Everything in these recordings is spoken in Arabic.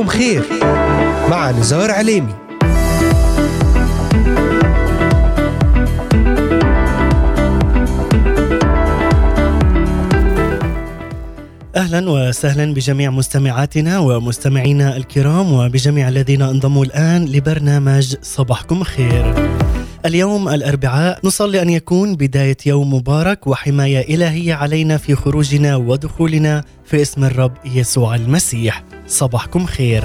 صباحكم خير مع نزار عليمي أهلا وسهلا بجميع مستمعاتنا ومستمعينا الكرام وبجميع الذين انضموا الآن لبرنامج صباحكم خير. اليوم الأربعاء نصلي أن يكون بداية يوم مبارك وحماية إلهية علينا في خروجنا ودخولنا في اسم الرب يسوع المسيح. صباحكم خير.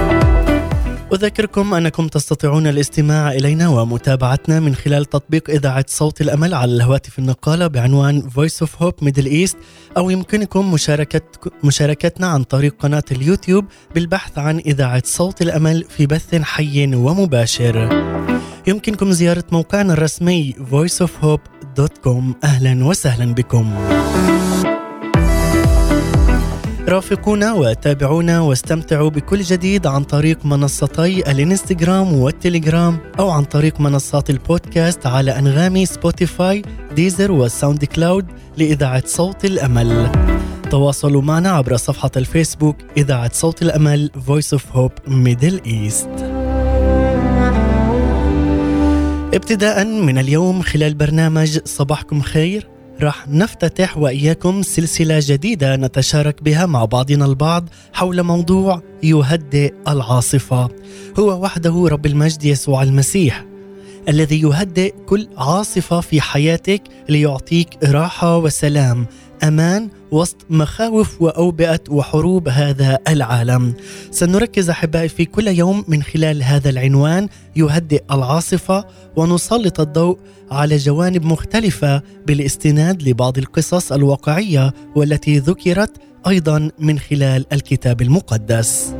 أذكركم أنكم تستطيعون الاستماع إلينا ومتابعتنا من خلال تطبيق إذاعة صوت الأمل على الهواتف النقالة بعنوان Voice of Hope Middle East أو يمكنكم مشاركة مشاركتنا عن طريق قناة اليوتيوب بالبحث عن إذاعة صوت الأمل في بث حي ومباشر. يمكنكم زيارة موقعنا الرسمي voiceofhope.com أهلا وسهلا بكم. رافقونا وتابعونا واستمتعوا بكل جديد عن طريق منصتي الانستغرام والتليجرام أو عن طريق منصات البودكاست على أنغامي سبوتيفاي Deezer و SoundCloud لإذاعة صوت الأمل. تواصلوا معنا عبر صفحة الفيسبوك إذاعة صوت الأمل Voice of Hope Middle East. ابتداء من اليوم خلال برنامج صباحكم خير. راح نفتتح وإياكم سلسلة جديدة نتشارك بها مع بعضنا البعض حول موضوع يهدئ العاصفة. هو وحده رب المجد يسوع المسيح الذي يهدئ كل عاصفة في حياتك ليعطيك راحة وسلام أمان وسط مخاوف وأوبئة وحروب هذا العالم. سنركز أحبائي في كل يوم من خلال هذا العنوان يهدئ العاصفة ونسلط الضوء على جوانب مختلفة بالاستناد لبعض القصص الواقعية والتي ذكرت أيضا من خلال الكتاب المقدس.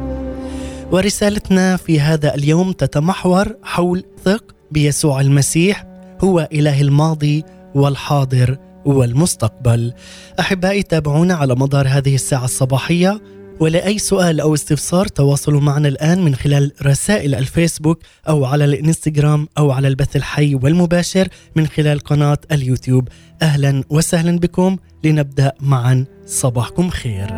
ورسالتنا في هذا اليوم تتمحور حول ثق بيسوع المسيح هو إله الماضي والحاضر والمستقبل. أحبائي تابعونا على مدار هذه الساعة الصباحية. ولأي سؤال أو استفسار تواصلوا معنا الآن من خلال رسائل الفيسبوك أو على الإنستغرام أو على البث الحي والمباشر من خلال قناة اليوتيوب. أهلا وسهلا بكم. لنبدأ معا. صباحكم خير.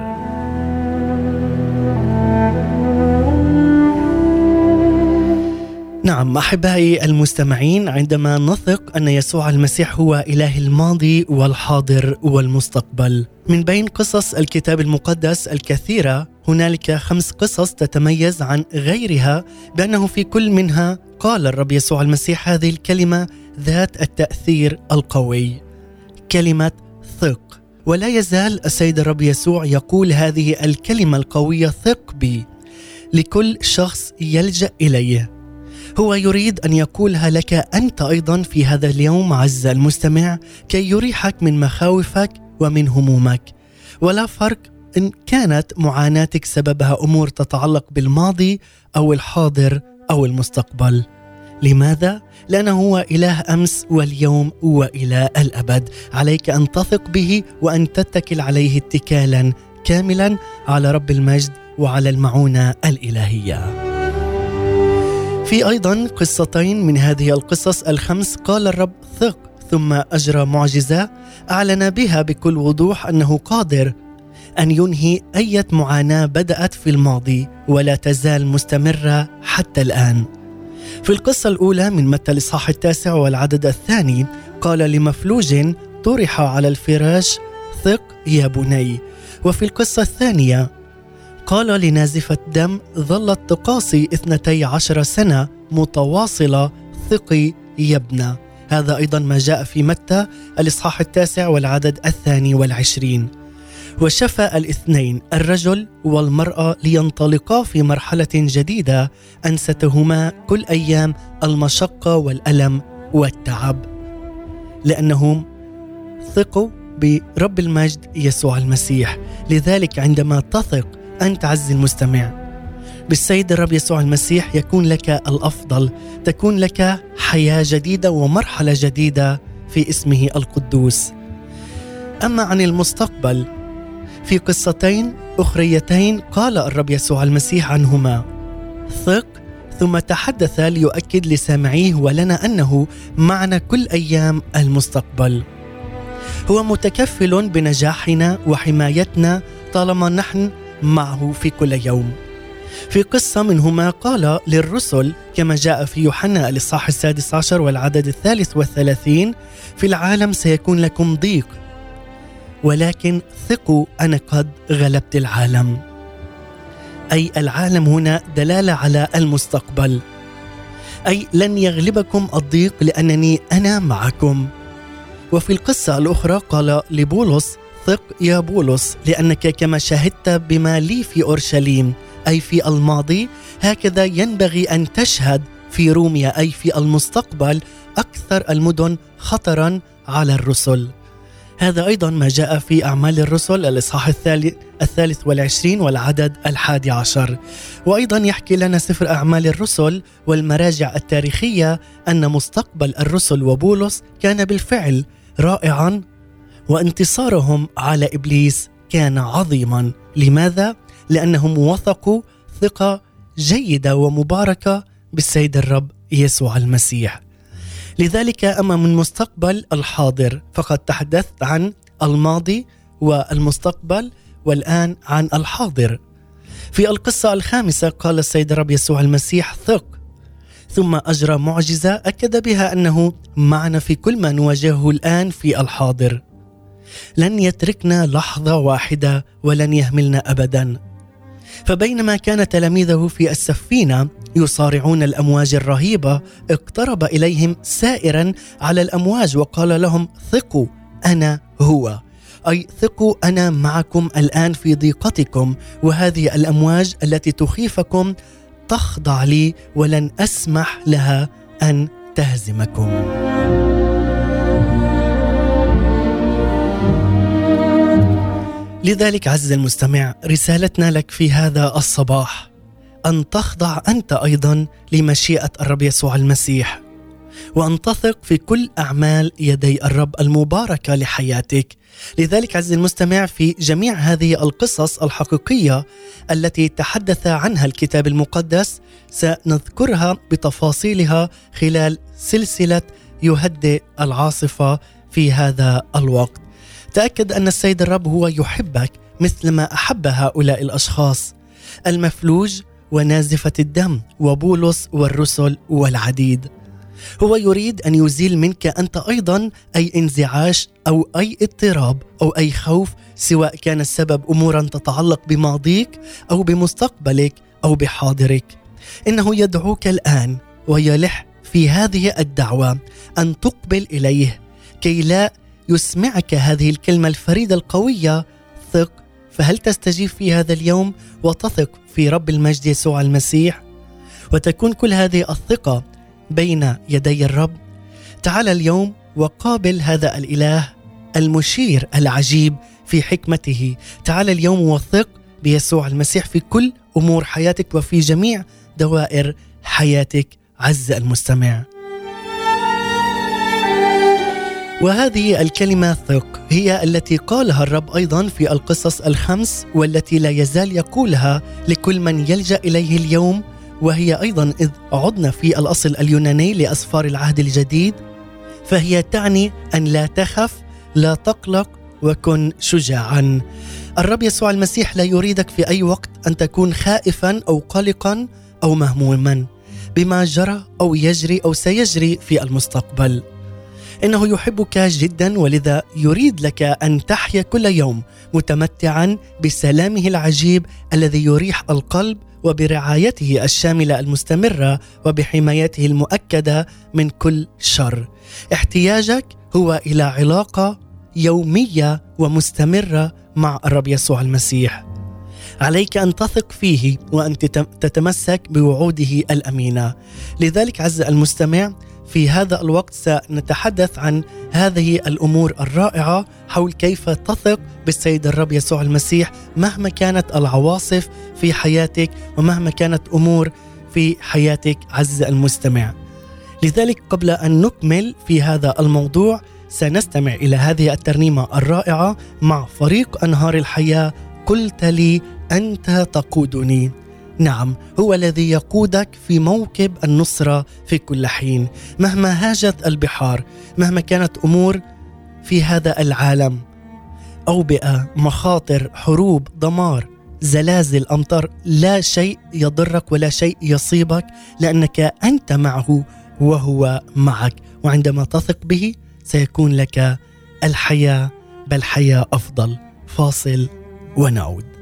نعم أحبائي المستمعين عندما نثق أن يسوع المسيح هو إله الماضي والحاضر والمستقبل. من بين قصص الكتاب المقدس الكثيرة هنالك خمس قصص تتميز عن غيرها بأنه في كل منها قال الرب يسوع المسيح هذه الكلمة ذات التأثير القوي. كلمة ثق. ولا يزال السيد الرب يسوع يقول هذه الكلمة القوية ثق بي. لكل شخص يلجأ إليه. هو يريد أن يقولها لك أنت أيضا في هذا اليوم عز المستمع كي يريحك من مخاوفك ومن همومك. ولا فرق إن كانت معاناتك سببها أمور تتعلق بالماضي أو الحاضر أو المستقبل. لماذا؟ لأنه هو إله أمس واليوم وإلى الأبد. عليك أن تثق به وأن تتكل عليه اتكالا كاملا على رب المجد وعلى المعونة الإلهية. في أيضا قصتين من هذه القصص. الخمس قال الرب ثق. ثم أجرى معجزة. أعلن بها بكل وضوح أنه قادر أن ينهي أي معاناة بدأت في الماضي ولا تزال مستمرة حتى الآن. في القصة الأولى من متى الإصحاح التاسع والعدد الثاني قال لمفلوج طرح على الفراش ثق يا بني. وفي القصة الثانية قال لنازفة دم ظلت تقاسي اثنتي عشر سنة متواصلة ثقي يبنى. هذا أيضا ما جاء في متى الإصحاح التاسع والعدد الثاني والعشرين. وشفى الاثنين الرجل والمرأة لينطلقا في مرحلة جديدة أنستهما كل أيام المشقة والألم والتعب. لأنهم ثقوا برب المجد يسوع المسيح. لذلك عندما تثق أنت عز المستمع. بالسيد الرب يسوع المسيح يكون لك الأفضل تكون لك حياة جديدة ومرحلة جديدة في اسمه القدوس. أما عن المستقبل في قصتين أخريتين قال الرب يسوع المسيح عنهما. ثق ثم تحدث ليؤكد لسامعيه ولنا أنه معنا كل أيام المستقبل. هو متكفل بنجاحنا وحمايتنا طالما نحن معه في كل يوم. في قصة منهما قال للرسل كما جاء في يوحنا الإصحاح السادس عشر والعدد الثالث والثلاثين في العالم سيكون لكم ضيق ولكن ثقوا أنا قد غلبت العالم. أي العالم هنا دلالة على المستقبل. أي لن يغلبكم الضيق لأنني أنا معكم. وفي القصة الأخرى قال لبولس ثق يا بولس لأنك كما شهدت بما لي في أورشليم أي في الماضي هكذا ينبغي أن تشهد في روميا أي في المستقبل أكثر المدن خطرا على الرسل. هذا أيضا ما جاء في أعمال الرسل الإصحاح الثالث, الثالث والعشرين والعدد الحادي عشر. وأيضا يحكي لنا سفر أعمال الرسل والمراجع التاريخية أن مستقبل الرسل وبولس كان بالفعل رائعا وانتصارهم على إبليس كان عظيما. لماذا؟ لأنهم وثقوا ثقة جيدة ومباركة بالسيد الرب يسوع المسيح. لذلك أما من مستقبل الحاضر فقد تحدثت عن الماضي والمستقبل والآن عن الحاضر. في القصة الخامسة قال السيد الرب يسوع المسيح ثق. ثم أجرى معجزة أكد بها أنه معنا في كل ما نواجهه الآن في الحاضر. لن يتركنا لحظة واحدة ولن يهملنا ابدا. فبينما كان تلاميذه في السفينة يصارعون الأمواج الرهيبة اقترب إليهم سائرا على الأمواج وقال لهم ثقوا أنا هو. أي ثقوا أنا معكم الآن في ضيقتكم وهذه الأمواج التي تخيفكم تخضع لي ولن أسمح لها أن تهزمكم. لذلك عز المستمع رسالتنا لك في هذا الصباح. أن تخضع أنت أيضا لمشيئة الرب يسوع المسيح وأن تثق في كل أعمال يدي الرب المباركة لحياتك. لذلك عز المستمع في جميع هذه القصص الحقيقية التي تحدث عنها الكتاب المقدس سنذكرها بتفاصيلها خلال سلسلة يهدئ العاصفة في هذا الوقت. تأكد أن السيد الرب هو يحبك مثلما أحب هؤلاء الأشخاص المفلوج ونازفة الدم وبولس والرسل والعديد. هو يريد أن يزيل منك أنت أيضا أي انزعاج أو أي اضطراب أو أي خوف سواء كان السبب امورا تتعلق بماضيك أو بمستقبلك أو بحاضرك. إنه يدعوك الآن ويلح في هذه الدعوة أن تقبل إليه كي لا يسمعك هذه الكلمة الفريدة القوية. ثق فهل تستجيب في هذا اليوم؟ وتثق في رب المجد يسوع المسيح. وتكون كل هذه الثقة بين يدي الرب. تعال اليوم وقابل هذا الإله المشير العجيب في حكمته. تعال اليوم وثق بيسوع المسيح في كل أمور حياتك وفي جميع دوائر حياتك. عز المستمع. وهذه الكلمة ثق هي التي قالها الرب أيضا في القصص الخمس والتي لا يزال يقولها لكل من يلجأ إليه اليوم وهي أيضا إذ عدنا في الأصل اليوناني لأسفار العهد الجديد فهي تعني أن لا تخف لا تقلق وكن شجاعا. الرب يسوع المسيح لا يريدك في أي وقت أن تكون خائفا أو قلقا أو مهموما بما جرى أو يجري أو سيجري في المستقبل. إنه يحبك جدا ولذا يريد لك أن تحيا كل يوم متمتعا بسلامه العجيب الذي يريح القلب وبرعايته الشاملة المستمرة وبحمايته المؤكدة من كل شر. احتياجك هو إلى علاقة يومية ومستمرة مع الرب يسوع المسيح. عليك أن تثق فيه وأن تتمسك بوعوده الأمينة. لذلك عز المستمع في هذا الوقت سنتحدث عن هذه الأمور الرائعة حول كيف تثق بالسيد الرب يسوع المسيح مهما كانت العواصف في حياتك ومهما كانت أمور في حياتك عز المستمع. لذلك قبل أن نكمل في هذا الموضوع سنستمع إلى هذه الترنيمة الرائعة مع فريق أنهار الحياة قلت لي أنت تقودني نعم هو الذي يقودك في موكب النصرة في كل حين. مهما هاجت البحار مهما كانت أمور في هذا العالم اوبئه مخاطر حروب دمار زلازل أمطار لا شيء يضرك ولا شيء يصيبك لأنك أنت معه وهو معك. وعندما تثق به سيكون لك الحياة بل حياة أفضل. فاصل ونعود.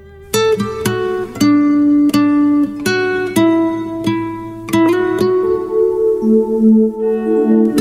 تقودني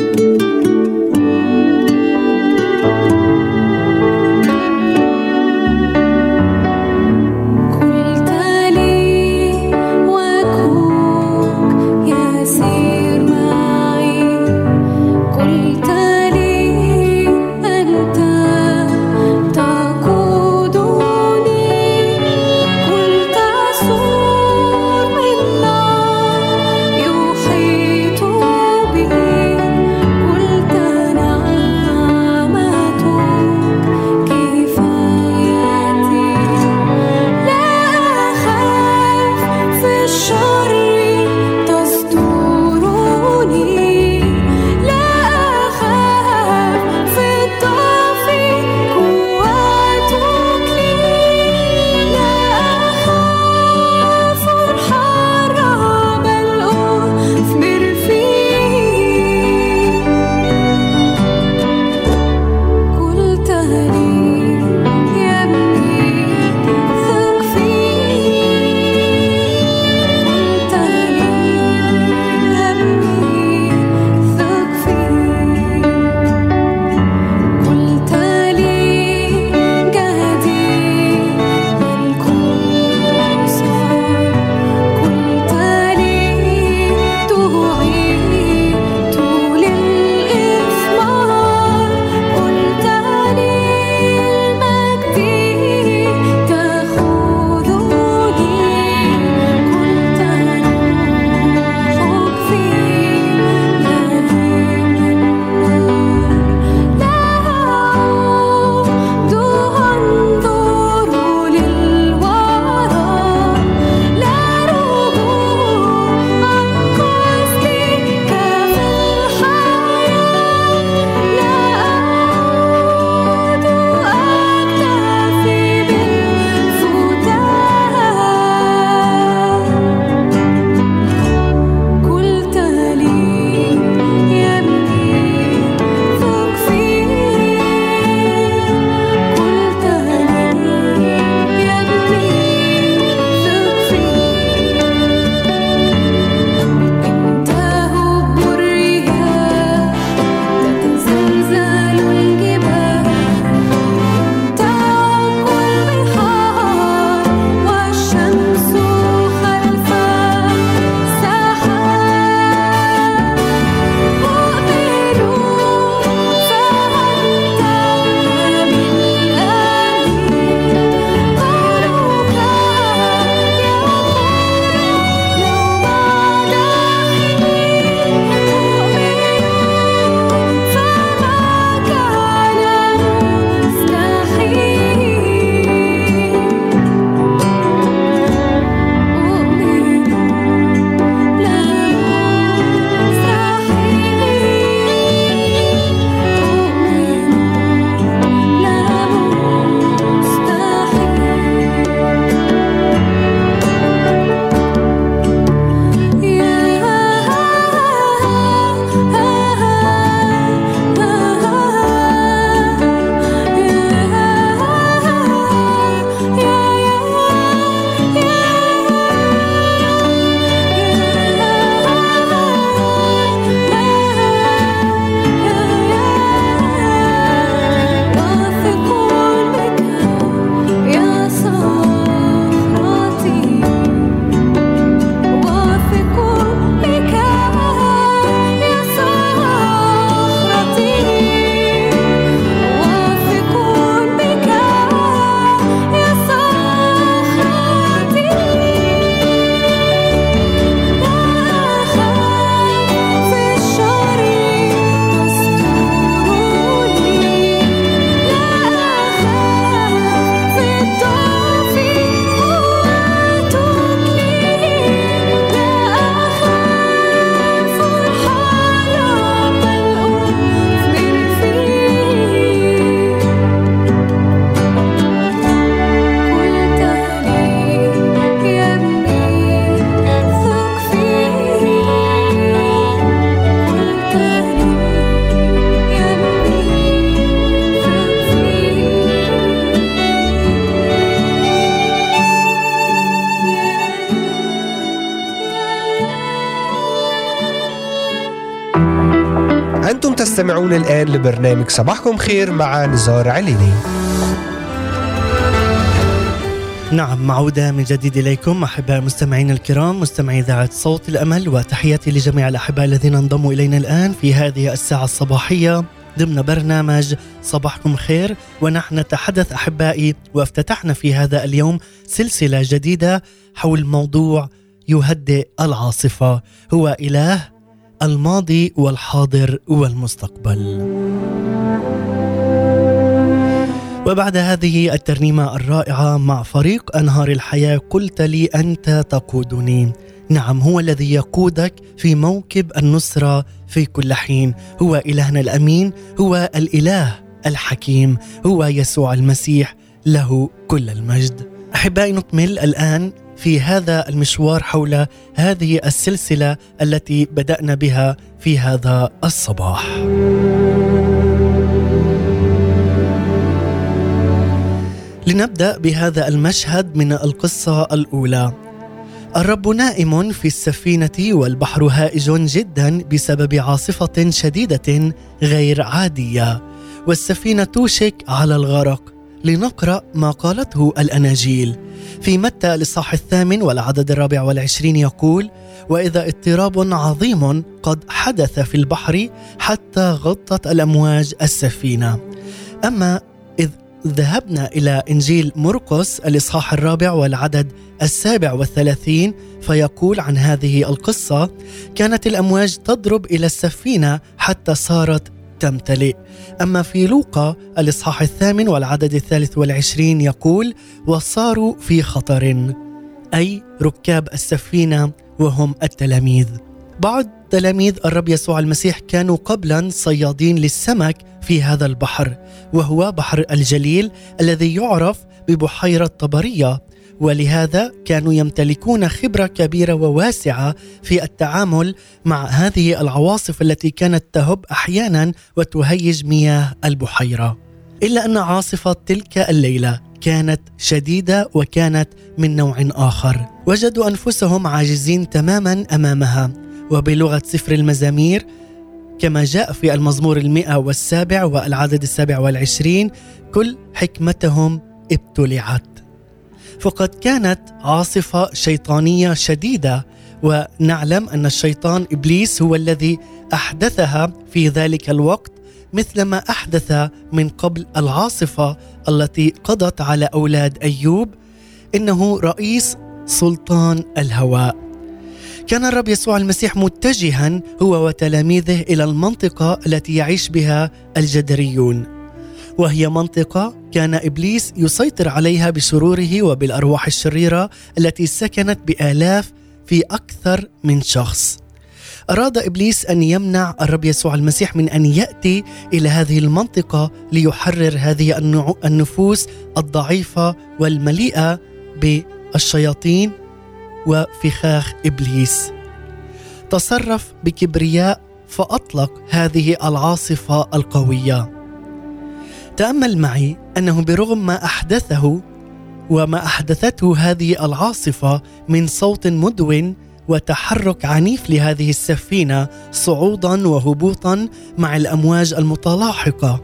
أنتم تستمعون الآن لبرنامج صباحكم خير مع نزار عليني نعم معودة من جديد إليكم أحباء المستمعين الكرام مستمعي إذاعة صوت الأمل وتحياتي لجميع الأحباء الذين انضموا إلينا الآن في هذه الساعة الصباحية ضمن برنامج صباحكم خير. ونحن نتحدث أحبائي وافتتحنا في هذا اليوم سلسلة جديدة حول موضوع يهدئ العاصفة. هو إله الماضي والحاضر والمستقبل. وبعد هذه الترنيمة الرائعة مع فريق أنهار الحياة قلت لي أنت تقودني. نعم هو الذي يقودك في موكب النصرة في كل حين. هو إلهنا الأمين هو الإله الحكيم هو يسوع المسيح له كل المجد. أحبائي نكمل الآن في هذا المشوار حول هذه السلسلة التي بدأنا بها في هذا الصباح. لنبدأ بهذا المشهد من القصة الأولى. الرب نائم في السفينة والبحر هائج جدا بسبب عاصفة شديدة غير عادية والسفينة توشك على الغرق. لنقرأ ما قالته الأناجيل. في متى الاصحاح الثامن والعدد الرابع والعشرين يقول وإذا اضطراب عظيم قد حدث في البحر حتى غطت الأمواج السفينة أما ذهبنا إلى إنجيل مرقس الإصحاح الرابع والعدد السابع والثلاثين فيقول عن هذه القصة كانت الأمواج تضرب إلى السفينة حتى صارت تمتلئ. أما في لوقا الإصحاح الثامن والعدد الثالث والعشرين يقول وصاروا في خطر أي ركاب السفينة وهم التلاميذ. بعض تلاميذ الرب يسوع المسيح كانوا قبلا صيادين للسمك في هذا البحر وهو بحر الجليل الذي يعرف ببحيرة طبرية. ولهذا كانوا يمتلكون خبرة كبيرة وواسعة في التعامل مع هذه العواصف التي كانت تهب أحيانا وتهيج مياه البحيرة. إلا أن عاصفة تلك الليلة كانت شديدة وكانت من نوع آخر. وجدوا أنفسهم عاجزين تماما أمامها. وبلغة سفر المزامير كما جاء في المزمور المئة والسابع والعدد السابع والعشرين كل حكمتهم ابتلعت. فقد كانت عاصفة شيطانية شديدة ونعلم أن الشيطان إبليس هو الذي أحدثها في ذلك الوقت مثلما أحدث من قبل العاصفة التي قضت على أولاد أيوب إنه رئيس سلطان الهواء. كان الرب يسوع المسيح متجها هو وتلاميذه إلى المنطقة التي يعيش بها الجدريون. وهي منطقة كان إبليس يسيطر عليها بشروره وبالأرواح الشريرة التي سكنت بآلاف في أكثر من شخص. أراد إبليس أن يمنع الرب يسوع المسيح من أن يأتي إلى هذه المنطقة ليحرر هذه النفوس الضعيفة والمليئة بالشياطين وفخاخ إبليس. تصرف بكبرياء فأطلق هذه العاصفة القوية. تأمل معي أنه برغم ما أحدثه وما أحدثته هذه العاصفة من صوت مدون وتحرك عنيف لهذه السفينة صعودا وهبوطا مع الأمواج المتلاحقة.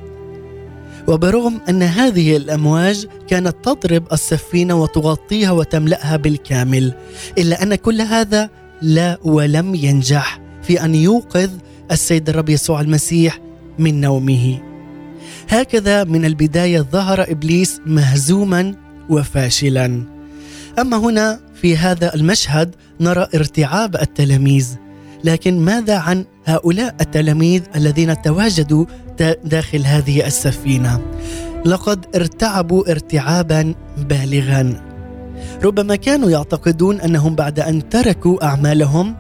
وبرغم أن هذه الأمواج كانت تضرب السفينة وتغطيها وتملأها بالكامل إلا أن كل هذا لا ولم ينجح في أن يوقظ السيد الرب يسوع المسيح من نومه. هكذا من البداية ظهر إبليس مهزوما وفاشلا. أما هنا في هذا المشهد نرى ارتعاب التلاميذ لكن ماذا عن هؤلاء التلاميذ الذين تواجدوا داخل هذه السفينة؟ لقد ارتعبوا ارتعابا بالغا. ربما كانوا يعتقدون أنهم بعد أن تركوا أعمالهم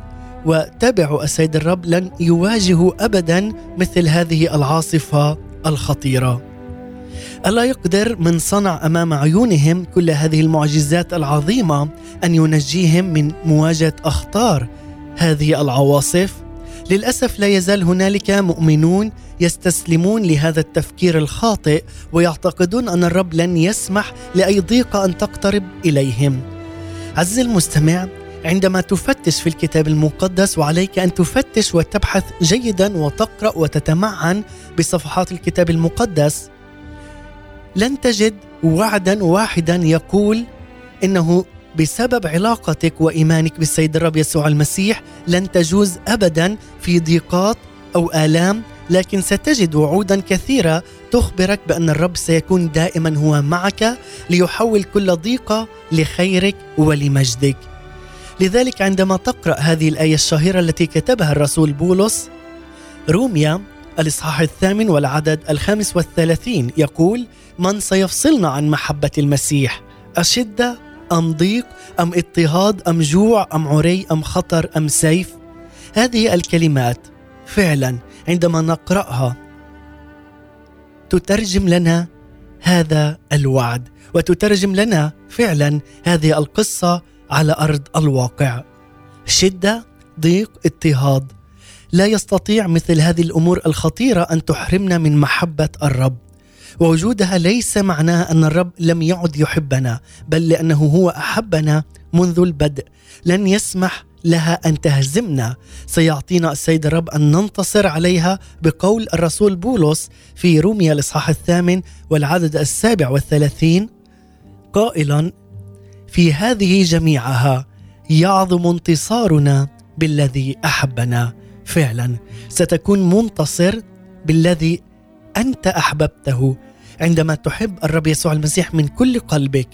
وتبعوا السيد الرب لن يواجهوا ابدا مثل هذه العاصفة الخطيرة ألا يقدر من صنع أمام عيونهم كل هذه المعجزات العظيمة أن ينجيهم من مواجهة أخطار هذه العواصف للأسف لا يزال هنالك مؤمنون يستسلمون لهذا التفكير الخاطئ ويعتقدون أن الرب لن يسمح لأي ضيقه أن تقترب إليهم. عز المستمع عندما تفتش في الكتاب المقدس وعليك أن تفتش وتبحث جيدا وتقرأ وتتمعن بصفحات الكتاب المقدس لن تجد وعدا واحدا يقول إنه بسبب علاقتك وإيمانك بالسيد الرب يسوع المسيح لن تجوز ابدا في ضيقات أو آلام لكن ستجد وعودا كثيرة تخبرك بأن الرب سيكون دائما هو معك ليحول كل ضيقة لخيرك ولمجدك. لذلك عندما تقرأ هذه الآية الشهيرة التي كتبها الرسول بولس روميا الإصحاح الثامن والعدد الخامس والثلاثين يقول: من سيفصلنا عن محبة المسيح؟ أشدة أم ضيق أم اضطهاد أم جوع أم عري أم خطر أم سيف؟ هذه الكلمات فعلا عندما نقرأها تترجم لنا هذا الوعد وتترجم لنا فعلا هذه القصة على أرض الواقع. شدة ضيق اضطهاد. لا يستطيع مثل هذه الأمور الخطيرة أن تحرمنا من محبة الرب. ووجودها ليس معناه أن الرب لم يعد يحبنا بل لأنه هو أحبنا منذ البدء. لن يسمح لها أن تهزمنا. سيعطينا السيد الرب أن ننتصر عليها بقول الرسول بولس في روميا الإصحاح الثامن والعدد السابع والثلاثين. قائلا في هذه جميعها يعظم انتصارنا بالذي أحبنا. فعلا ستكون منتصر بالذي أنت أحببته عندما تحب الرب يسوع المسيح من كل قلبك.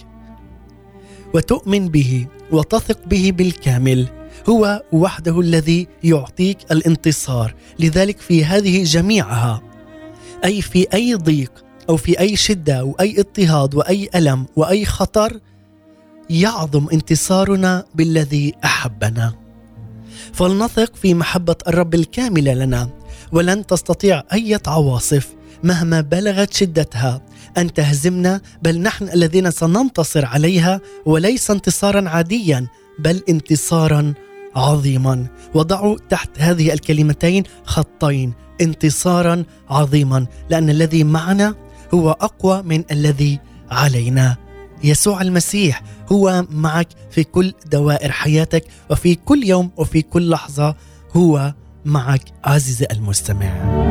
وتؤمن به وتثق به بالكامل. هو وحده الذي يعطيك الانتصار. لذلك في هذه جميعها أي في أي ضيق أو في أي شدة أو أي اضطهاد وأي ألم وأي خطر يعظم انتصارنا بالذي أحبنا. فلنثق في محبة الرب الكامله لنا ولن تستطيع أي عواصف مهما بلغت شدتها أن تهزمنا بل نحن الذين سننتصر عليها وليس انتصارا عاديا بل انتصارا عظيما. وضعوا تحت هذه الكلمتين خطين انتصارا عظيما لأن الذي معنا هو أقوى من الذي علينا. يسوع المسيح هو معك في كل دوائر حياتك وفي كل يوم وفي كل لحظة هو معك عزيزي المستمع.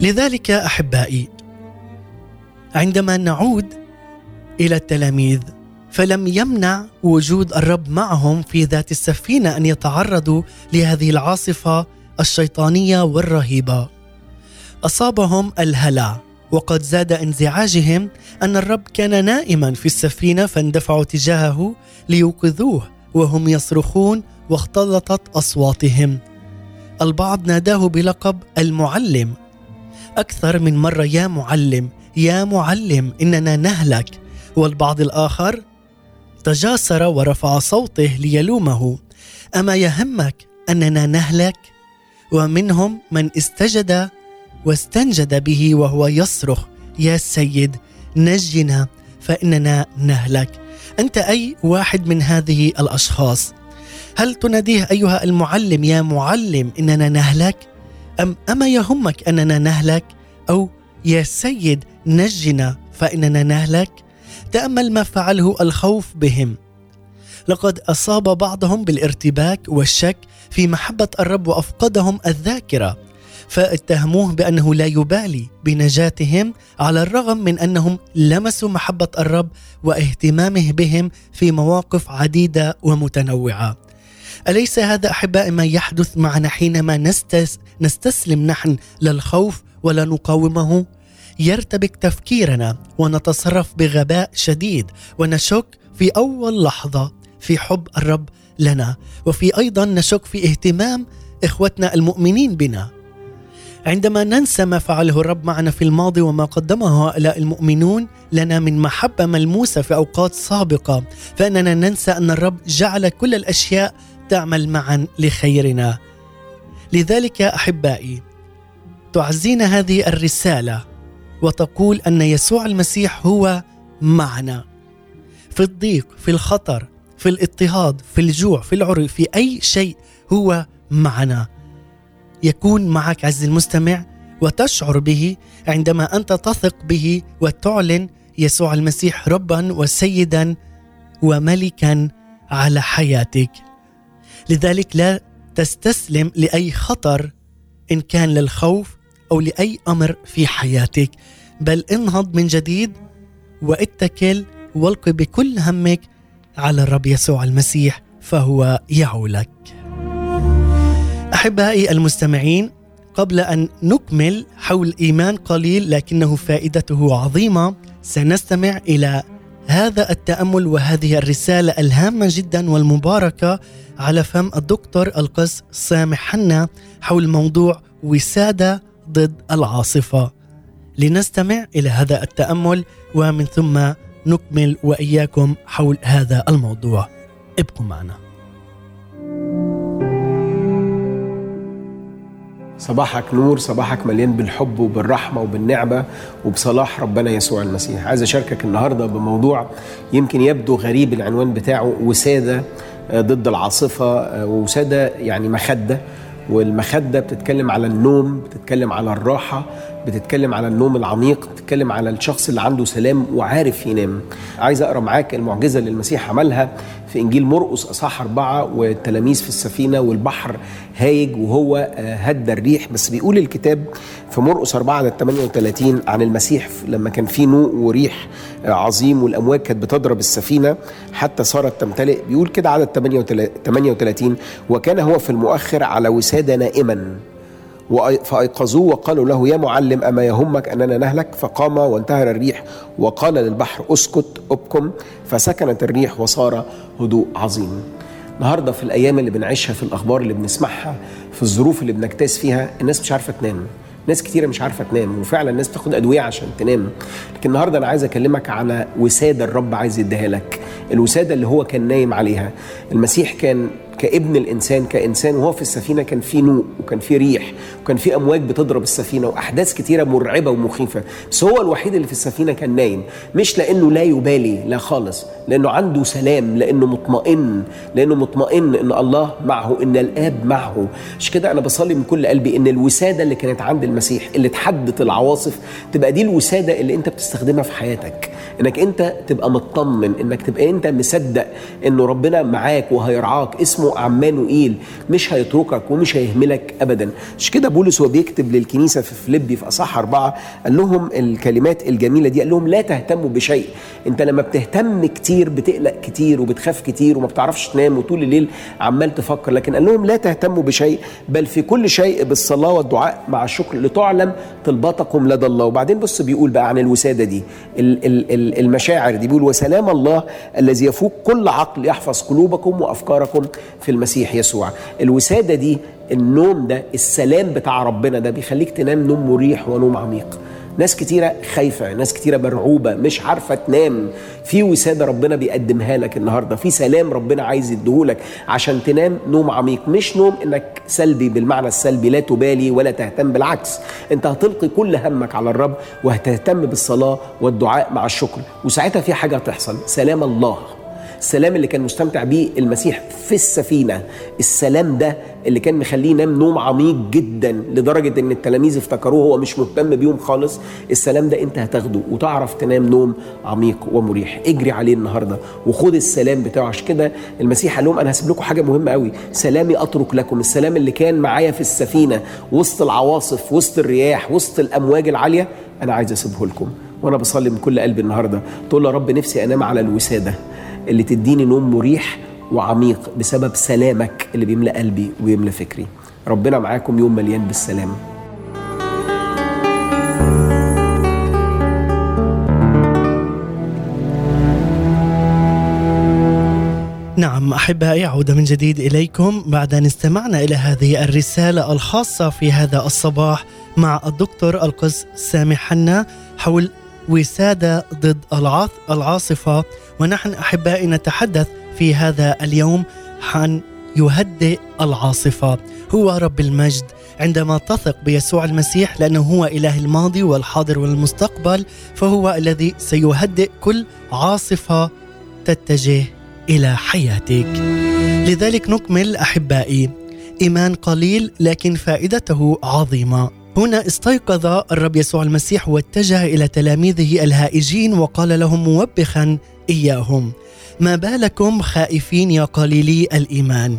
لذلك أحبائي عندما نعود إلى التلاميذ فلم يمنع وجود الرب معهم في ذات السفينة أن يتعرضوا لهذه العاصفة الشيطانية والرهيبة أصابهم الهلع وقد زاد انزعاجهم أن الرب كان نائما في السفينة فاندفعوا تجاهه ليوقظوه وهم يصرخون واختلطت أصواتهم. البعض ناداه بلقب المعلم. أكثر من مرة يا معلم يا معلم إننا نهلك. والبعض الآخر تجاسر ورفع صوته ليلومه. أما يهمك أننا نهلك؟ ومنهم من استجد واستنجد به وهو يصرخ يا سيد نجنا فإننا نهلك. أنت أي واحد من هذه الأشخاص؟ هل تناديه أيها المعلم يا معلم إننا نهلك أم أما يهمك أننا نهلك؟ أو يا سيد نجنا فإننا نهلك تأمل ما فعله الخوف بهم. لقد أصاب بعضهم بالارتباك والشك في محبة الرب وأفقدهم الذاكرة. فاتهموه بأنه لا يبالي بنجاتهم على الرغم من أنهم لمسوا محبة الرب واهتمامه بهم في مواقف عديدة ومتنوعة. أليس هذا احباء ما يحدث معنا حينما نستس نستسلم نحن للخوف ولا نقاومه؟ يرتبك تفكيرنا ونتصرف بغباء شديد ونشك في أول لحظة في حب الرب لنا وفي أيضا نشك في اهتمام إخوتنا المؤمنين بنا عندما ننسى ما فعله الرب معنا في الماضي وما قدمه هؤلاء المؤمنون لنا من محبة ملموسة في أوقات سابقة. فإننا ننسى أن الرب جعل كل الأشياء تعمل معا لخيرنا. لذلك أحبائي تعزينا هذه الرسالة وتقول أن يسوع المسيح هو معنا. في الضيق في الخطر في الاضطهاد في الجوع في العري في أي شيء هو معنا. يكون معك عز المستمع وتشعر به عندما أنت تثق به وتعلن يسوع المسيح ربا وسيدا وملكا على حياتك. لذلك لا تستسلم لأي خطر إن كان للخوف أو لأي أمر في حياتك بل انهض من جديد واتكل والق بكل همك على الرب يسوع المسيح فهو يعولك. أحبائي المستمعين قبل أن نكمل حول إيمان قليل لكنه فائدته عظيمة سنستمع إلى هذا التأمل وهذه الرسالة الهامة جدا والمباركة على فم الدكتور القس سامح حنا حول موضوع وسادة ضد العاصفة. لنستمع إلى هذا التأمل ومن ثم نكمل وإياكم حول هذا الموضوع. ابقوا معنا. صباحك نور صباحك مليان بالحب وبالرحمة وبالنعمة وبصلاح ربنا يسوع المسيح. عايز أشاركك النهاردة بموضوع يمكن يبدو غريب العنوان بتاعه وسادة ضد العاصفة وسادة يعني مخدة والمخدة بتتكلم على النوم بتتكلم على الراحة بتتكلم على النوم العميق بتتكلم على الشخص اللي عنده سلام وعارف ينام. عايز أقرأ معاك المعجزة اللي المسيح عملها في إنجيل مرقس أصحاح أربعة والتلاميذ في السفينة والبحر هايج وهو هدى الريح. بس بيقول الكتاب في مرقس 4 عدد 38 عن المسيح لما كان في نوء وريح عظيم والأمواج كانت بتضرب السفينة حتى صارت تمتلئ. بيقول كده عدد 38 وكان هو في المؤخر على وسادة نائما. فأيقظوه وقالوا له يا معلم أما يهمك أننا نهلك؟ فقام وانتهر الريح وقال للبحر اسكت أبكم. فسكنت الريح وصار هدوء عظيم. النهارده في الأيام اللي بنعيشها في الأخبار اللي بنسمعها في الظروف اللي بنجتاز فيها الناس مش عارفة تنام. ناس كتيرة مش عارفة تنام وفعلا الناس بتاخد أدوية عشان تنام. لكن النهاردة أنا عايز أكلمك على وسادة الرب عايز يديها لك. الوسادة اللي هو كان نايم عليها. المسيح كان كابن الإنسان كإنسان وهو في السفينة كان في نوء وكان في ريح وكان في أمواج بتضرب السفينة وأحداث كتيرة مرعبة ومخيفة. بس هو الوحيد اللي في السفينة كان نايم مش لأنه لا يبالي لا خالص لأنه عنده سلام لأنه مطمئن لأنه مطمئن إن الله معه إن الآب معه. عشان كده أنا بصلي من كل قلبي إن الوسادة اللي كانت عند المسيح اللي تحدت العواصف تبقى دي الوسادة اللي أنت بتستخدمها في حياتك. إنك أنت تبقى مطمن إنك تبقى أنت مصدق إنه ربنا معاك وهيرعاك اسمه عمانوئيل مش هيتركك ومش هيهملك ابدا. مش كده بولس وهو بيكتب للكنيسة في فيليبي في اصح أربعة قال لهم الكلمات الجميلة دي قال لهم لا تهتموا بشيء. أنت لما بتهتم كتير بتقلق كتير وبتخاف كتير وما بتعرفش تنام وطول الليل عمال تفكر لكن قال لهم لا تهتموا بشيء بل في كل شيء بالصلاة والدعاء مع الشكر لتعلم طلباتكم لدى الله. وبعدين بص بيقول بقى عن الوسادة دي ال ال المشاعر دي بيقول وسلام الله الذي يفوق كل عقل يحفظ قلوبكم وأفكاركم. في المسيح يسوع. الوسادة دي النوم ده السلام بتاع ربنا ده بيخليك تنام نوم مريح ونوم عميق. ناس كتيرة خايفة ناس كتيرة مرعوبة مش عارفة تنام. في وسادة ربنا بيقدمها لك النهاردة. في سلام ربنا عايز يديهولك عشان تنام نوم عميق. مش نوم إنك سلبي بالمعنى السلبي لا تبالي ولا تهتم بالعكس. أنت هتلقي كل همك على الرب وهتهتم بالصلاة والدعاء مع الشكر. وساعتها في حاجة هتحصل. سلام الله. السلام اللي كان مستمتع بيه المسيح في السفينة. السلام ده اللي كان مخليه ينام نوم عميق جدا لدرجة إن التلاميذ افتكروه هو مش مهتم بيهم خالص. السلام ده أنت هتاخده وتعرف تنام نوم عميق ومريح. اجري عليه النهارده وخد السلام بتاعه. عشان كده المسيح قال لهم أنا هسيب لكم حاجة مهمة قوي سلامي أترك لكم. السلام اللي كان معايا في السفينة وسط العواصف وسط الرياح وسط الأمواج العالية أنا عايز أسيبه لكم. وأنا بصلي من كل قلبي النهارده. تقول يا رب نفسي أنام على الوسادة. اللي تديني نوم مريح وعميق بسبب سلامك اللي بيملى قلبي ويملى فكري. ربنا معاكم يوم مليان بالسلام نعم احبائي عوده من جديد إليكم بعد أن استمعنا إلى هذه الرسالة الخاصة في هذا الصباح مع الدكتور القس سامي حنا حول وسادة ضد العاصفة. ونحن أحبائي نتحدث في هذا اليوم عن يهدئ العاصفة. هو رب المجد. عندما تثق بيسوع المسيح لأنه هو إله الماضي والحاضر والمستقبل فهو الذي سيهدئ كل عاصفة تتجه إلى حياتك. لذلك نكمل أحبائي. إيمان قليل لكن فائدته عظيمة. هنا استيقظ الرب يسوع المسيح واتجه إلى تلاميذه الهائجين وقال لهم موبخا إياهم. ما بالكم خائفين يا قليلي الإيمان؟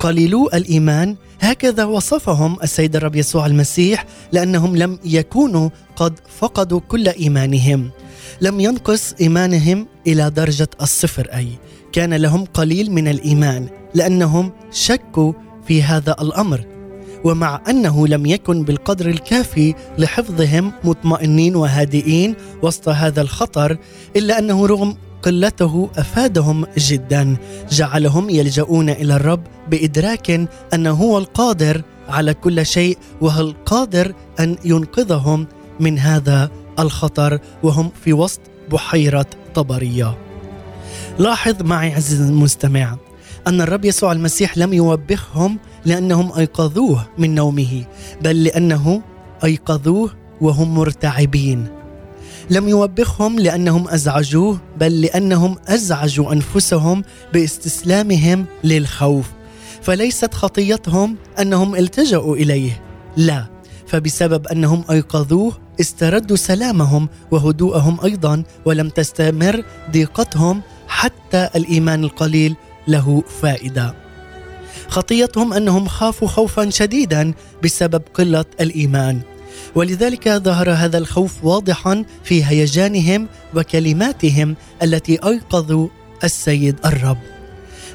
قليلو الإيمان؟ هكذا وصفهم السيد الرب يسوع المسيح لأنهم لم يكونوا قد فقدوا كل إيمانهم. لم ينقص إيمانهم إلى درجة الصفر أي كان لهم قليل من الإيمان لأنهم شكوا في هذا الأمر. ومع أنه لم يكن بالقدر الكافي لحفظهم مطمئنين وهادئين وسط هذا الخطر إلا أنه رغم قلته أفادهم جدا جعلهم يلجؤون إلى الرب بإدراك أنه هو القادر على كل شيء وهو القادر أن ينقذهم من هذا الخطر وهم في وسط بحيرة طبرية. لاحظ معي عزيزي المستمع أن الرب يسوع المسيح لم يوبخهم لأنهم أيقظوه من نومه بل لأنه أيقظوه وهم مرتعبين. لم يوبخهم لأنهم أزعجوه بل لأنهم أزعجوا أنفسهم باستسلامهم للخوف. فليست خطيتهم أنهم التجأوا إليه. لا فبسبب أنهم أيقظوه استردوا سلامهم وهدوءهم أيضا ولم تستمر ضيقتهم حتى الإيمان القليل له فائدة. خطيتهم أنهم خافوا خوفا شديدا بسبب قلة الإيمان. ولذلك ظهر هذا الخوف واضحا في هيجانهم وكلماتهم التي أيقظوا السيد الرب.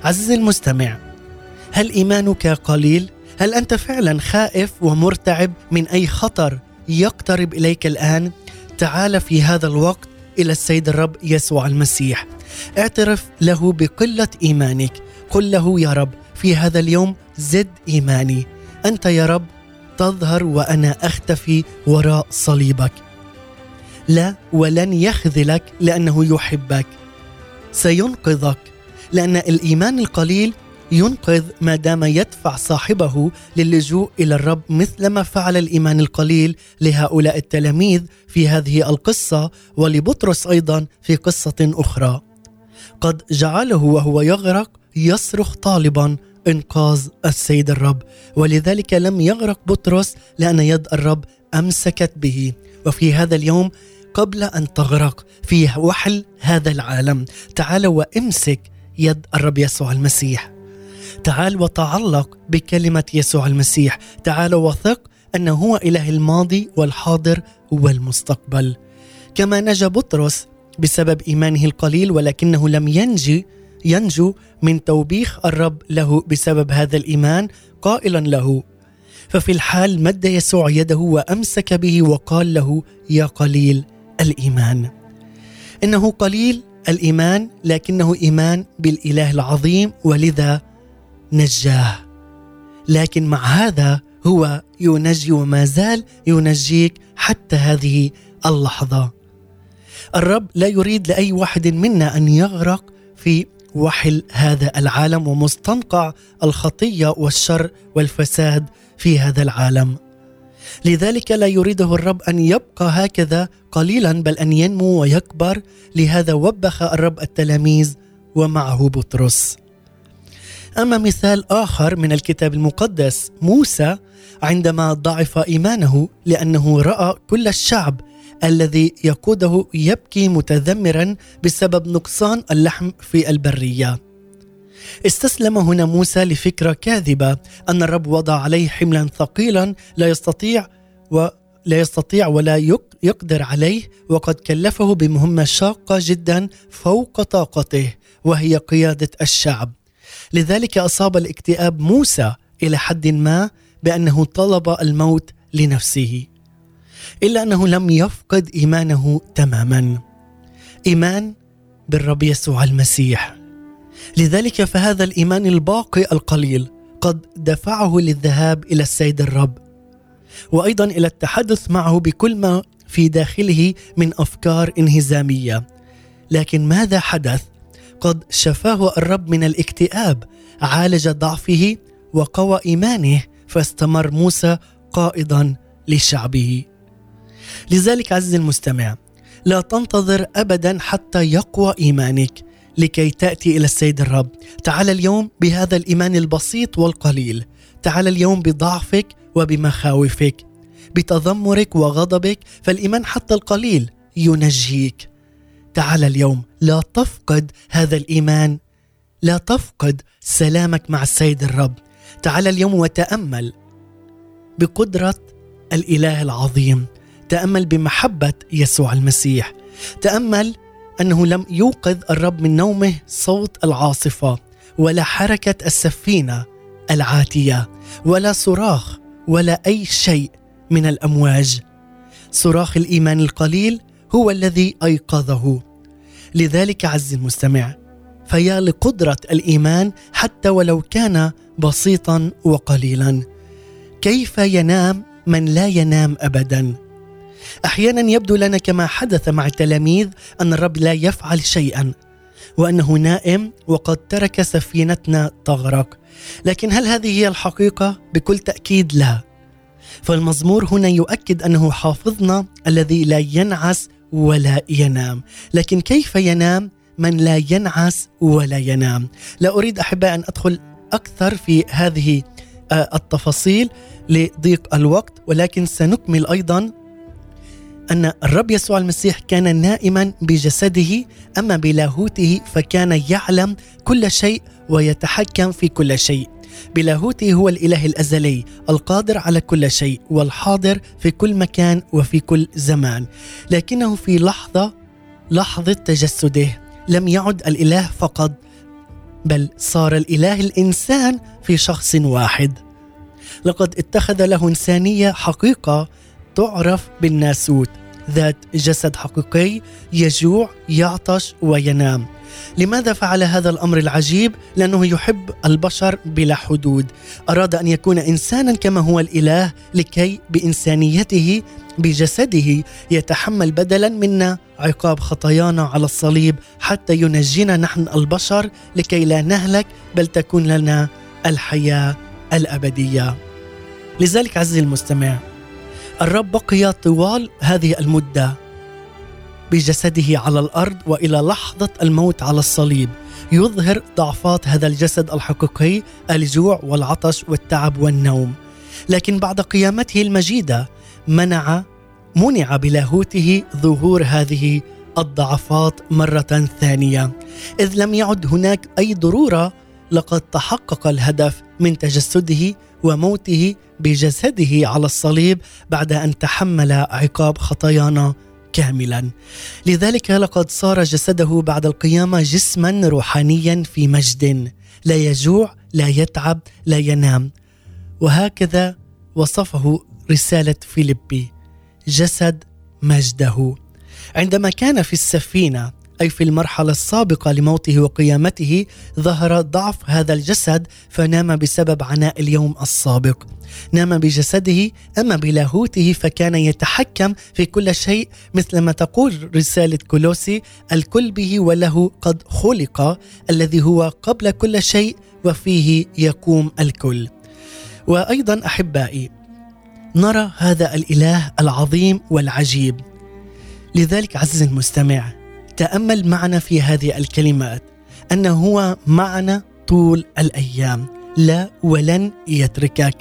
عزيزي المستمع هل إيمانك قليل؟ هل أنت فعلا خائف ومرتعب من أي خطر يقترب إليك الآن؟ تعال في هذا الوقت إلى السيد الرب يسوع المسيح. اعترف له بقلة إيمانك. قل له يا رب في هذا اليوم زد إيماني. أنت يا رب تظهر وأنا أختفي وراء صليبك. لا ولن يخذلك لأنه يحبك. سينقذك لأن الإيمان القليل ينقذ ما دام يدفع صاحبه للجوء إلى الرب مثلما فعل الإيمان القليل لهؤلاء التلاميذ في هذه القصة ولبطرس أيضا في قصة أخرى. قد جعله وهو يغرق يصرخ طالبا إنقاذ السيد الرب ولذلك لم يغرق بطرس لأن يد الرب أمسكت به. وفي هذا اليوم قبل أن تغرق في وحل هذا العالم تعال وامسك يد الرب يسوع المسيح. تعال وتعلق بكلمة يسوع المسيح. تعال وثق انه هو إله الماضي والحاضر والمستقبل. كما نجا بطرس بسبب إيمانه القليل ولكنه لم ينجي ينجو من توبيخ الرب له بسبب هذا الإيمان قائلا له. ففي الحال مد يسوع يده وأمسك به وقال له يا قليل الإيمان. إنه قليل الإيمان لكنه إيمان بالإله العظيم ولذا نجاه. لكن مع هذا هو ينجي وما زال ينجيك حتى هذه اللحظة. الرب لا يريد لأي واحد منا أن يغرق في وحل هذا العالم ومستنقع الخطية والشر والفساد في هذا العالم. لذلك لا يريده الرب أن يبقى هكذا قليلا بل أن ينمو ويكبر. لهذا وبخ الرب التلاميذ ومعه بطرس. أما مثال آخر من الكتاب المقدس موسى عندما ضعف إيمانه لأنه رأى كل الشعب الذي يقوده يبكي متذمرا بسبب نقصان اللحم في البرية. استسلم هنا موسى لفكرة كاذبة أن الرب وضع عليه حملا ثقيلا لا يستطيع ولا يستطيع ولا يقدر عليه وقد كلفه بمهمة شاقة جدا فوق طاقته وهي قيادة الشعب. لذلك أصاب الاكتئاب موسى إلى حد ما بأنه طلب الموت لنفسه إلا أنه لم يفقد إيمانه تماما. إيمان بالرب يسوع المسيح. لذلك فهذا الإيمان الباقي القليل قد دفعه للذهاب إلى السيد الرب وأيضا إلى التحدث معه بكل ما في داخله من أفكار انهزامية. لكن ماذا حدث؟ قد شفاه الرب من الاكتئاب عالج ضعفه وقوى إيمانه فاستمر موسى قائدا لشعبه. لذلك عزيزي المستمع لا تنتظر ابدا حتى يقوى إيمانك لكي تأتي إلى السيد الرب. تعال اليوم بهذا الإيمان البسيط والقليل. تعال اليوم بضعفك وبمخاوفك بتذمرك وغضبك فالإيمان حتى القليل ينجيك. تعال اليوم. لا تفقد هذا الإيمان. لا تفقد سلامك مع السيد الرب. تعال اليوم وتأمل بقدرة الإله العظيم. تأمل بمحبة يسوع المسيح. تأمل أنه لم يوقظ الرب من نومه صوت العاصفة ولا حركة السفينة العاتية ولا صراخ ولا أي شيء من الأمواج. صراخ الإيمان القليل هو الذي أيقظه. لذلك عز المستمع فيا لقدرة الإيمان حتى ولو كان بسيطا وقليلا. كيف ينام من لا ينام ابدا؟ أحيانا يبدو لنا كما حدث مع التلاميذ أن الرب لا يفعل شيئا وأنه نائم وقد ترك سفينتنا تغرق. لكن هل هذه هي الحقيقة؟ بكل تأكيد لا. فالمزمور هنا يؤكد أنه حافظنا الذي لا ينعس ولا ينام. لكن كيف ينام؟ من لا ينعس ولا ينام. لا أريد أحباء أن أدخل أكثر في هذه آه، التفاصيل لضيق الوقت ولكن سنكمل أيضا أن الرب يسوع المسيح كان نائما بجسده أما بلاهوته فكان يعلم كل شيء ويتحكم في كل شيء. بلاهوته هو الإله الأزلي القادر على كل شيء والحاضر في كل مكان وفي كل زمان. لكنه في لحظة لحظة تجسده. لم يعد الإله فقط بل صار الإله الإنسان في شخص واحد. لقد اتخذ له إنسانية حقيقة تعرف بالناسوت. ذات جسد حقيقي يجوع يعطش وينام. لماذا فعل هذا الأمر العجيب؟ لأنه يحب البشر بلا حدود. أراد أن يكون إنسانا كما هو الإله لكي بإنسانيته بجسده يتحمل بدلا منا عقاب خطايانا على الصليب حتى ينجينا نحن البشر لكي لا نهلك بل تكون لنا الحياة الأبدية. لذلك عزيزي المستمع الرب بقي طوال هذه المدة بجسده على الأرض وإلى لحظة الموت على الصليب. يظهر ضعفات هذا الجسد الحقيقي الجوع والعطش والتعب والنوم. لكن بعد قيامته المجيدة منع منع بلاهوته ظهور هذه الضعفات مرة ثانية. إذ لم يعد هناك أي ضرورة لقد تحقق الهدف من تجسده وموته بجسده على الصليب بعد أن تحمل عقاب خطايانا. كاملا. لذلك لقد صار جسده بعد القيامة جسما روحانيا في مجد. لا يجوع لا يتعب لا ينام. وهكذا وصفه رسالة فيليبي جسد مجده. عندما كان في السفينة أي في المرحلة السابقة لموته وقيامته ظهر ضعف هذا الجسد فنام بسبب عناء اليوم السابق. نام بجسده أما بلاهوته فكان يتحكم في كل شيء مثل ما تقول رسالة كولوسي الكل به وله قد خلق الذي هو قبل كل شيء وفيه يقوم الكل. وأيضا أحبائي نرى هذا الإله العظيم والعجيب. لذلك عزيزي المستمع تأمل معنا في هذه الكلمات انه هو معنا طول الأيام. لا ولن يتركك.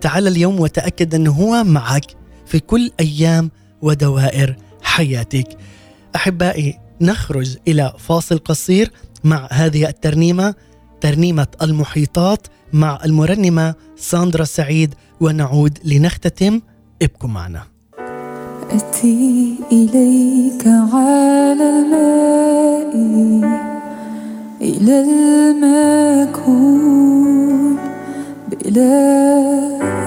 تعال اليوم وتأكد انه هو معك في كل أيام ودوائر حياتك. أحبائي نخرج إلى فاصل قصير مع هذه الترنيمة ترنيمة المحيطات مع المرنمة ساندرا سعيد ونعود لنختتم. ابقوا معنا. أتي إليك على الماء إلى المكون بلا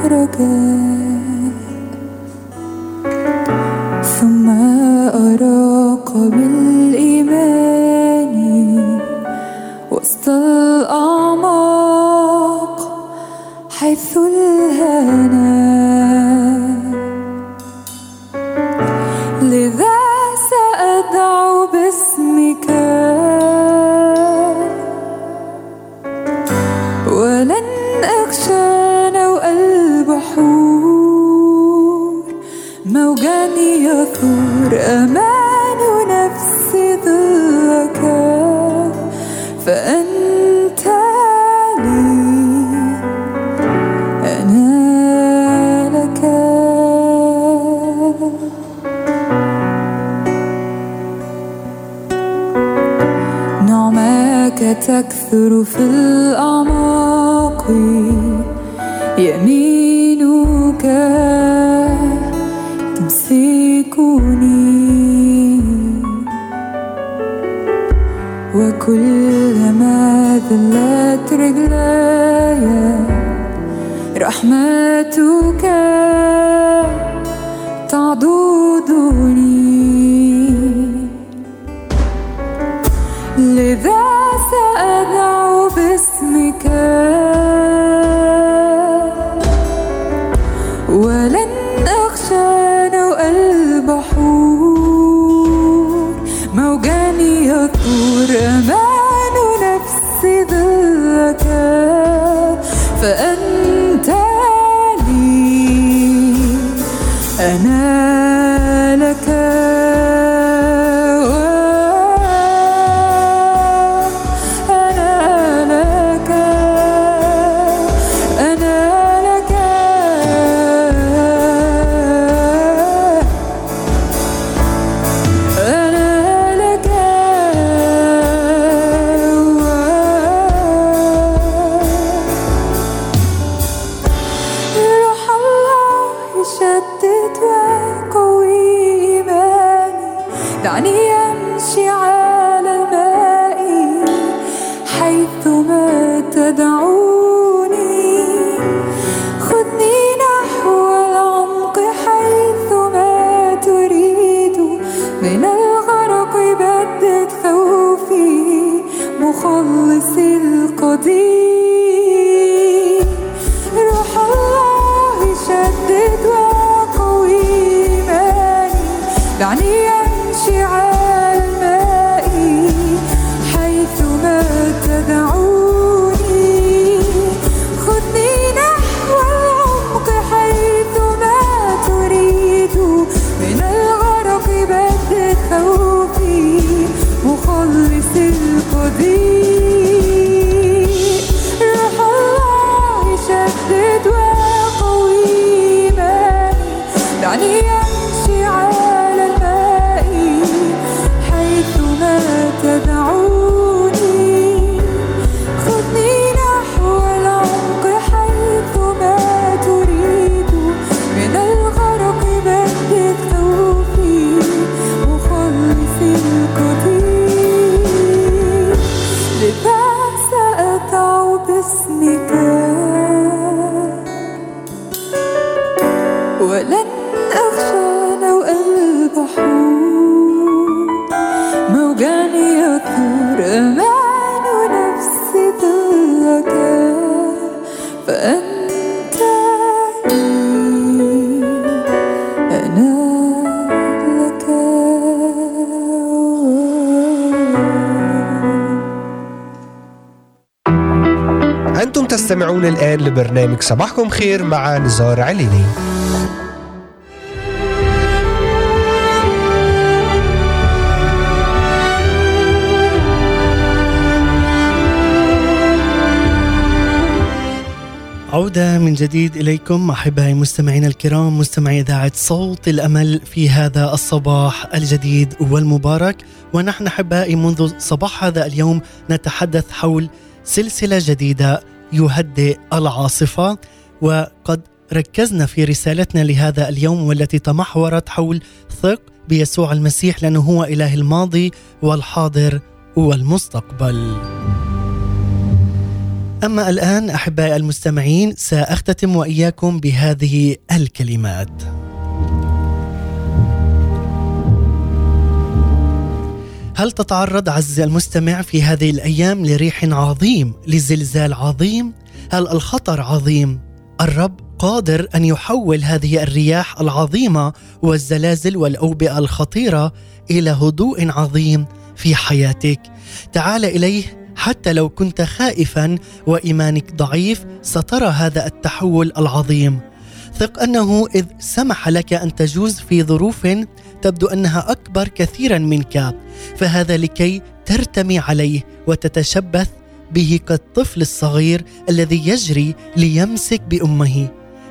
رجاء. ثم أراك بالإيمان وسط الأعماق أمان نفسي ذلك فأنت لي أنا لك. نعماك تكثر في الأعماق يمين وكلما ذلت رجلاي. رحمتك إيماني دعني أمشي على تستمعون الآن لبرنامج صباحكم خير مع نزار عليني. عودة من جديد إليكم أحبائي مستمعينا الكرام مستمعي إذاعة صوت الأمل في هذا الصباح الجديد والمبارك. ونحن أحبائي منذ صباح هذا اليوم نتحدث حول سلسلة جديدة يهدئ العاصفة وقد ركزنا في رسالتنا لهذا اليوم والتي تمحورت حول ثق بيسوع المسيح لأنه هو إله الماضي والحاضر والمستقبل. أما الآن أحبائي المستمعين سأختتم وإياكم بهذه الكلمات. هل تتعرض عزيزي المستمع في هذه الأيام لريح عظيم لزلزال عظيم؟ هل الخطر عظيم؟ الرب قادر أن يحول هذه الرياح العظيمة والزلازل والأوبئة الخطيرة إلى هدوء عظيم في حياتك تعال إليه حتى لو كنت خائفا وإيمانك ضعيف سترى هذا التحول العظيم ثق أنه إذ سمح لك أن تجوز في ظروف تبدو أنها أكبر كثيرا منك فهذا لكي ترتمي عليه وتتشبث به كالطفل الصغير الذي يجري ليمسك بأمه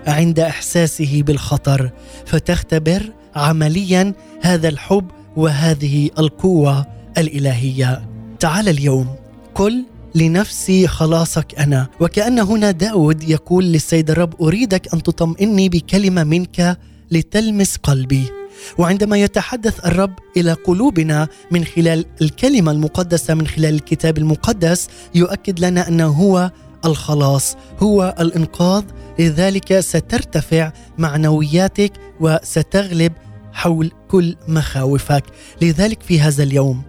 عند إحساسه بالخطر فتختبر عمليا هذا الحب وهذه القوة الإلهية. تعال اليوم قل لنفسي خلاصك أنا وكأن هنا داود يقول للسيد الرب أريدك أن تطمئني بكلمة منك لتلمس قلبي. وعندما يتحدث الرب إلى قلوبنا من خلال الكلمة المقدسة من خلال الكتاب المقدس يؤكد لنا أنه هو الخلاص هو الإنقاذ. لذلك سترتفع معنوياتك وستغلب حول كل مخاوفك. لذلك في هذا اليوم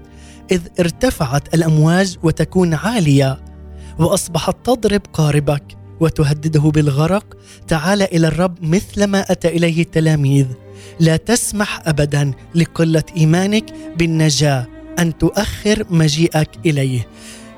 إذ ارتفعت الأمواج وتكون عالية وأصبحت تضرب قاربك. وتهدده بالغرق تعال إلى الرب مثلما أتى إليه التلاميذ. لا تسمح ابدا لقلة إيمانك بالنجاة أن تؤخر مجيئك إليه.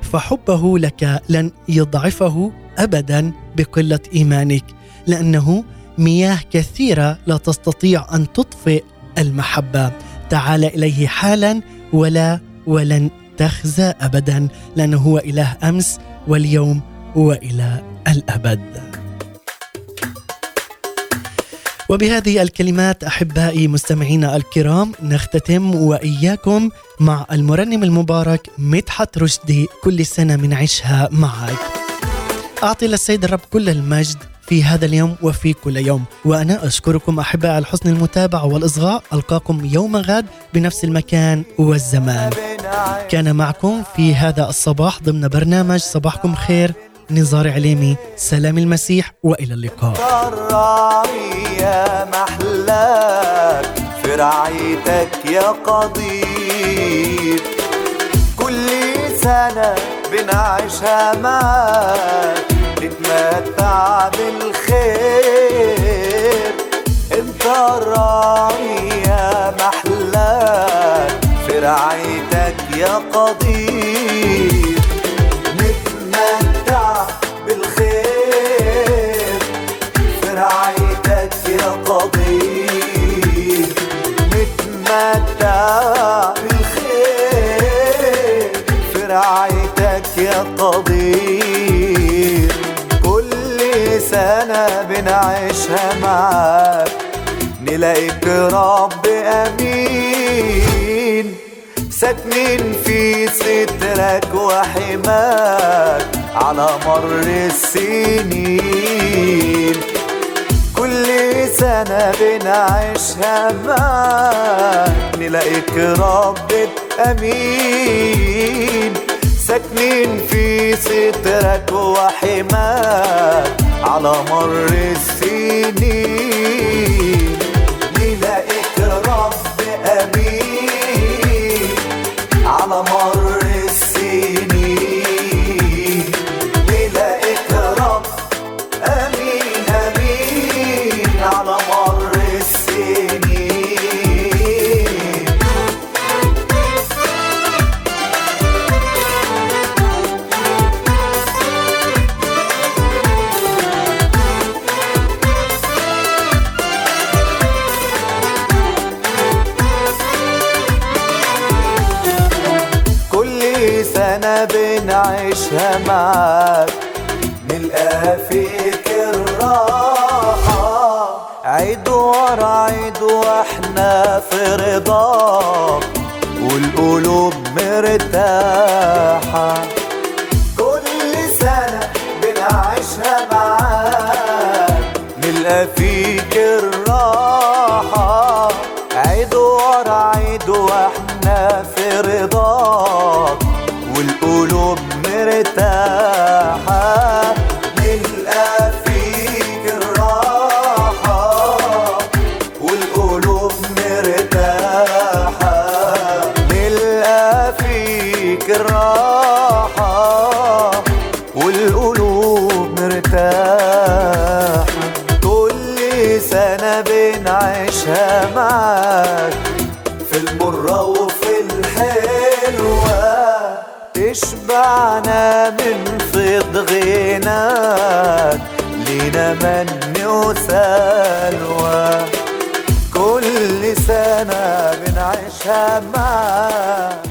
فحبه لك لن يضعفه ابدا بقلة إيمانك لأنه مياه كثيرة لا تستطيع أن تطفئ المحبة. تعال إليه حالا ولا ولن تخزى ابدا لأنه هو إله أمس واليوم وإلى الأبد وبهذه الكلمات أحبائي مستمعينا الكرام نختتم وإياكم مع المرنم المبارك مدحت رشدي كل سنة منعيشها معك. أعطي للسيد الرب كل المجد في هذا اليوم وفي كل يوم وأنا أشكركم احبائي على حسن المتابعه والإصغاء ألقاكم يوم غد بنفس المكان والزمان. كان معكم في هذا الصباح ضمن برنامج صباحكم خير نزار عليمي. سلام المسيح وإلى اللقاء. يا محلاك في رعايتك يا قدير كل سنة بنعيشها معاك نتمتع بالخير انت الراعي يا محلاك في رعايتك يا قدير نتمتع بالخير في يا قدير كل سنة بنعيشها معاك نلاقيك رب أمين ساكنين في سترك وحماك على مر السنين كل سنة بنعيشها معاك نلاقيك رب أمين ساكنين في سترك وحماك على مر السنين. نلاقيك رب أمين بنعيشها معاك نلقى فيك الراحة. عيد ورا عيد وإحنا في رضاك والقلوب مرتاحة. من وسلوى كل سنة بنعيشها معاك.